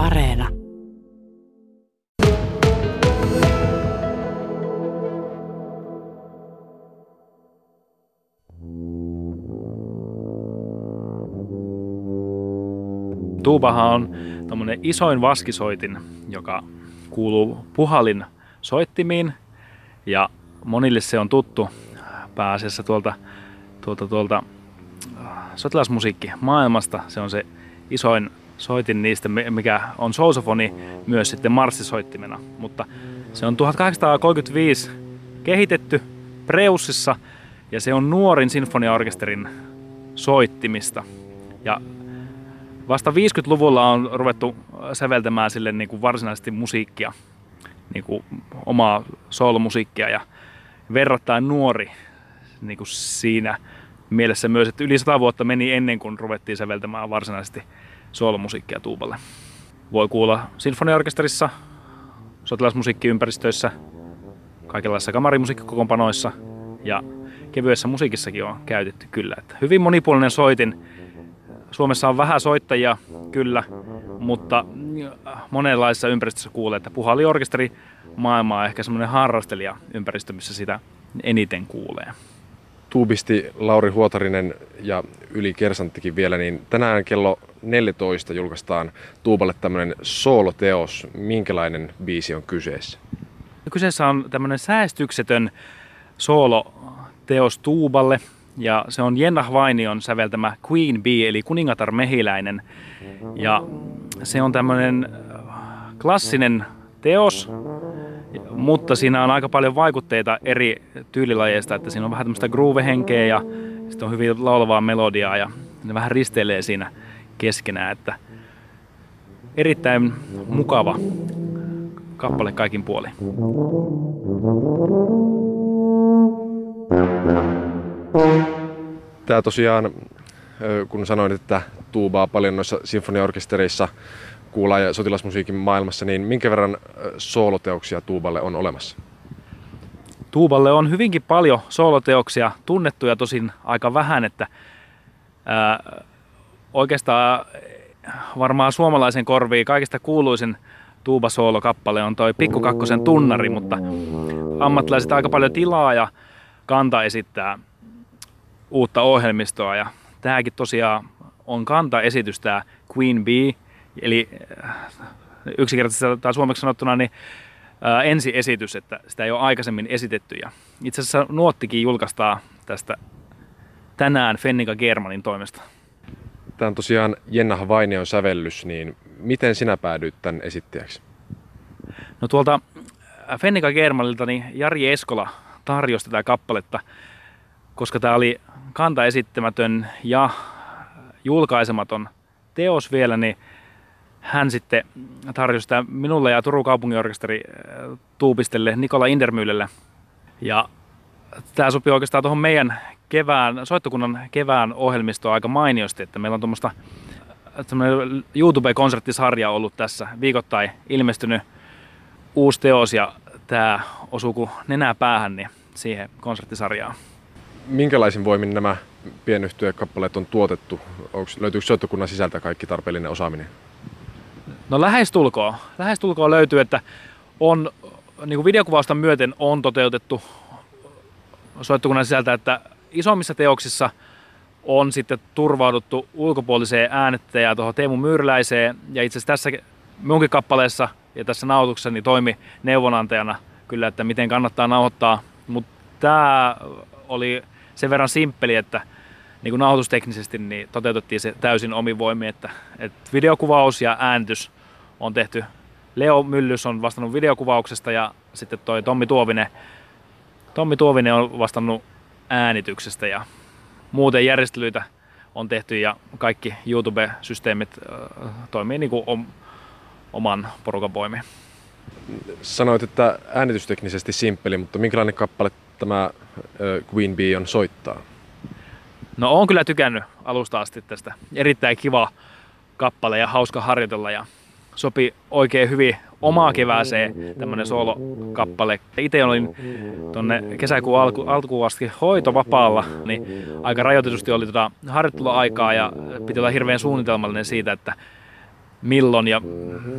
Areena. Tuubahan on tämmöinen isoin vaskisoitin, joka kuuluu puhalin soittimiin ja monille se on tuttu pääasiassa tuolta, tuolta, tuolta äh, sotilasmusiikki maailmasta. Se on se isoin soitin niistä, mikä on sousofoni myös sitten marssisoittimena. Mutta se on 1835 kehitetty Preussissa ja se on nuorin sinfoniaorkesterin soittimista. Ja vasta 50-luvulla on ruvettu säveltämään sille niin kuin varsinaisesti musiikkia, niin kuin omaa soolomusiikkia ja verrattain nuori niin kuin siinä mielessä myös, että yli sata vuotta meni ennen kuin ruvettiin säveltämään varsinaisesti soolomusiikkia tuuballe. Voi kuulla sinfoniaorkesterissa, sotilasmusiikkiympäristöissä, kaikenlaisissa kamarimusiikkikokoonpanoissa ja kevyessä musiikissakin on käytetty kyllä. Että hyvin monipuolinen soitin. Suomessa on vähän soittajia, kyllä, mutta monenlaisissa ympäristöissä kuulee, että puhaliorkesteri maailma on ehkä semmoinen harrastelija ympäristö, missä sitä eniten kuulee tuubisti Lauri Huotarinen ja Yli Kersanttikin vielä, niin tänään kello 14 julkaistaan Tuuballe tämmöinen sooloteos. Minkälainen biisi on kyseessä? Kyseessä on tämmöinen säästyksetön sooloteos Tuuballe ja se on Jenna Vainion säveltämä Queen Bee eli kuningatar mehiläinen. Ja se on tämmöinen klassinen teos, mutta siinä on aika paljon vaikutteita eri tyylilajeista, että siinä on vähän tämmöistä groove-henkeä ja sitten on hyvin laulavaa melodiaa ja ne vähän risteilee siinä keskenään, että erittäin mukava kappale kaikin puoli. Tämä tosiaan, kun sanoin, että tuubaa paljon noissa sinfoniaorkestereissa, kuullaan ja sotilasmusiikin maailmassa, niin minkä verran sooloteoksia Tuuballe on olemassa? Tuuballe on hyvinkin paljon sooloteoksia, tunnettuja tosin aika vähän, että ää, oikeastaan varmaan suomalaisen korviin kaikista kuuluisin tuubasoolokappale on toi Pikku Kakkosen tunnari, mutta ammattilaiset aika paljon tilaa ja kanta esittää uutta ohjelmistoa ja tämäkin tosiaan on kanta esitys tämä Queen Bee, Eli äh, yksinkertaisesti tai suomeksi sanottuna niin ää, äh, ensiesitys, että sitä ei ole aikaisemmin esitetty. Ja itse asiassa Nuottikin julkaistaan tästä tänään Fennika Germanin toimesta. Tämä on tosiaan Jenna Vainion sävellys, niin miten sinä päädyit tämän esittäjäksi? No tuolta Fennika Germanilta niin Jari Eskola tarjosi tätä kappaletta, koska tämä oli kanta esittämätön ja julkaisematon teos vielä, niin hän sitten tarjosi sitä minulle ja Turun kaupunginorkesteri äh, tuupistelle Nikola Indermyylelle. Ja tämä sopii oikeastaan tuohon meidän kevään, soittokunnan kevään ohjelmistoon aika mainiosti, että meillä on tuommoista YouTube-konserttisarja ollut tässä viikoittain ilmestynyt uusi teos ja tämä osuu kuin nenää päähän niin siihen konserttisarjaan. Minkälaisin voimin nämä pienyhtiökappaleet on tuotettu? Onko, löytyykö soittokunnan sisältä kaikki tarpeellinen osaaminen? No lähestulkoon. Lähestulkoon löytyy, että on niin kuin videokuvausta myöten on toteutettu soittokunnan sisältä, että isommissa teoksissa on sitten turvauduttu ulkopuoliseen äänettäjään tuohon Teemu Myyryläiseen. Ja itse asiassa tässä minunkin kappaleessa ja tässä nauhoituksessa niin toimi neuvonantajana kyllä, että miten kannattaa nauhoittaa. Mutta tämä oli sen verran simppeli, että niin kuin nauhoitusteknisesti niin toteutettiin se täysin omin voimin, että, että videokuvaus ja äänitys on tehty. Leo Myllys on vastannut videokuvauksesta ja sitten toi Tommi Tuovinen, Tommi Tuovinen on vastannut äänityksestä ja muuten järjestelyitä on tehty ja kaikki YouTube-systeemit toimii niin kuin oman porukan voimin. Sanoit, että äänitysteknisesti simppeli, mutta minkälainen kappale tämä Queen Bee on soittaa? No on kyllä tykännyt alusta asti tästä. Erittäin kiva kappale ja hauska harjoitella ja sopi oikein hyvin omaa kevääseen tämmönen soolokappale. Itse olin tonne kesäkuun alku, alkuun asti hoitovapaalla, niin aika rajoitetusti oli tota harjoitteluaikaa ja piti olla hirveän suunnitelmallinen siitä, että milloin ja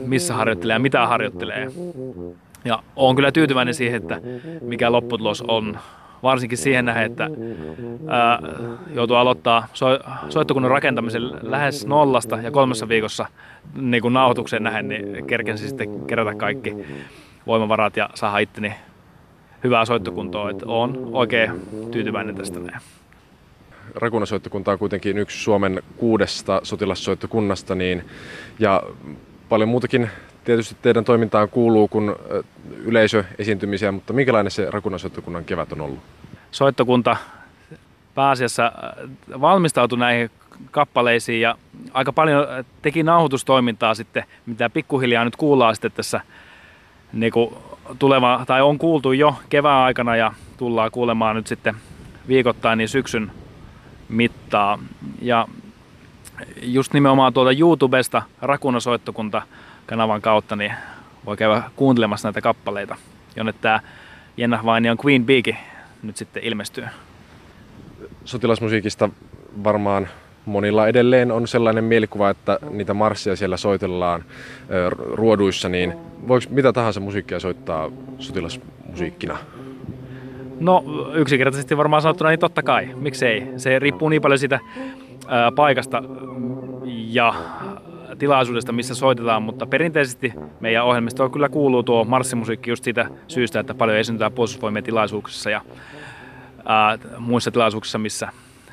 missä harjoittelee ja mitä harjoittelee. Ja olen kyllä tyytyväinen siihen, että mikä lopputulos on. Varsinkin siihen nähden, että ää, joutuu aloittaa so, soittokunnan rakentamisen lähes nollasta ja kolmessa viikossa niin kuin nauhoitukseen nähden, niin kerkensin sitten kerätä kaikki voimavarat ja saada itteni hyvää soittokuntoa. Että olen oikein tyytyväinen tästä näin. Rakunasoittokunta on kuitenkin yksi Suomen kuudesta sotilassoittokunnasta, niin, ja paljon muutakin tietysti teidän toimintaan kuuluu kuin yleisöesiintymisiä, mutta minkälainen se Rakunasoittokunnan kevät on ollut? Soittokunta pääasiassa valmistautui näihin kappaleisiin ja aika paljon teki nauhoitustoimintaa sitten, mitä pikkuhiljaa nyt kuullaan sitten tässä niin kuin tuleva, tai on kuultu jo kevään aikana ja tullaan kuulemaan nyt sitten viikoittain niin syksyn mittaa. Ja just nimenomaan tuolta YouTubesta Rakuna Soittokunta kanavan kautta niin voi käydä kuuntelemassa näitä kappaleita, jonne tämä Jenna Vaini on Queen Beekin nyt sitten ilmestyy. Sotilasmusiikista varmaan monilla edelleen on sellainen mielikuva, että niitä marssia siellä soitellaan ruoduissa, niin voiko mitä tahansa musiikkia soittaa sotilasmusiikkina? No yksinkertaisesti varmaan sanottuna, niin totta kai. Miksei? Se riippuu niin paljon siitä ää, paikasta ja tilaisuudesta, missä soitetaan, mutta perinteisesti meidän ohjelmistoon kyllä kuuluu tuo marssimusiikki just siitä syystä, että paljon esiintytään puolustusvoimien tilaisuuksissa ja ää, muissa tilaisuuksissa, missä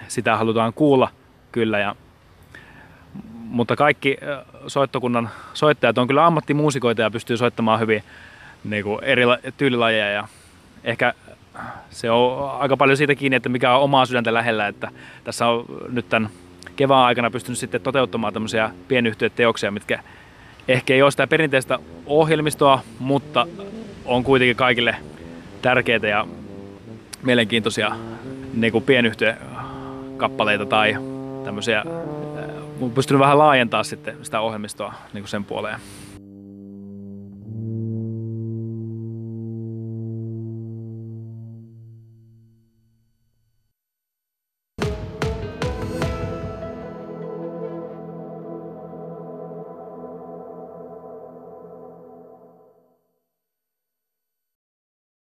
sitä halutaan kuulla kyllä. Ja, mutta kaikki soittokunnan soittajat on kyllä ammattimuusikoita ja pystyy soittamaan hyvin niin kuin eri tyylilajeja ja ehkä se on aika paljon siitä kiinni, että mikä on omaa sydäntä lähellä, että tässä on nyt tämän kevään aikana pystynyt sitten toteuttamaan tämmöisiä pienyhtiöteoksia, mitkä ehkä ei ole sitä perinteistä ohjelmistoa, mutta on kuitenkin kaikille tärkeitä ja mielenkiintoisia niin kuin pienyhtiökappaleita tai tämmöisiä, pystynyt vähän laajentaa sitten sitä ohjelmistoa niin sen puoleen.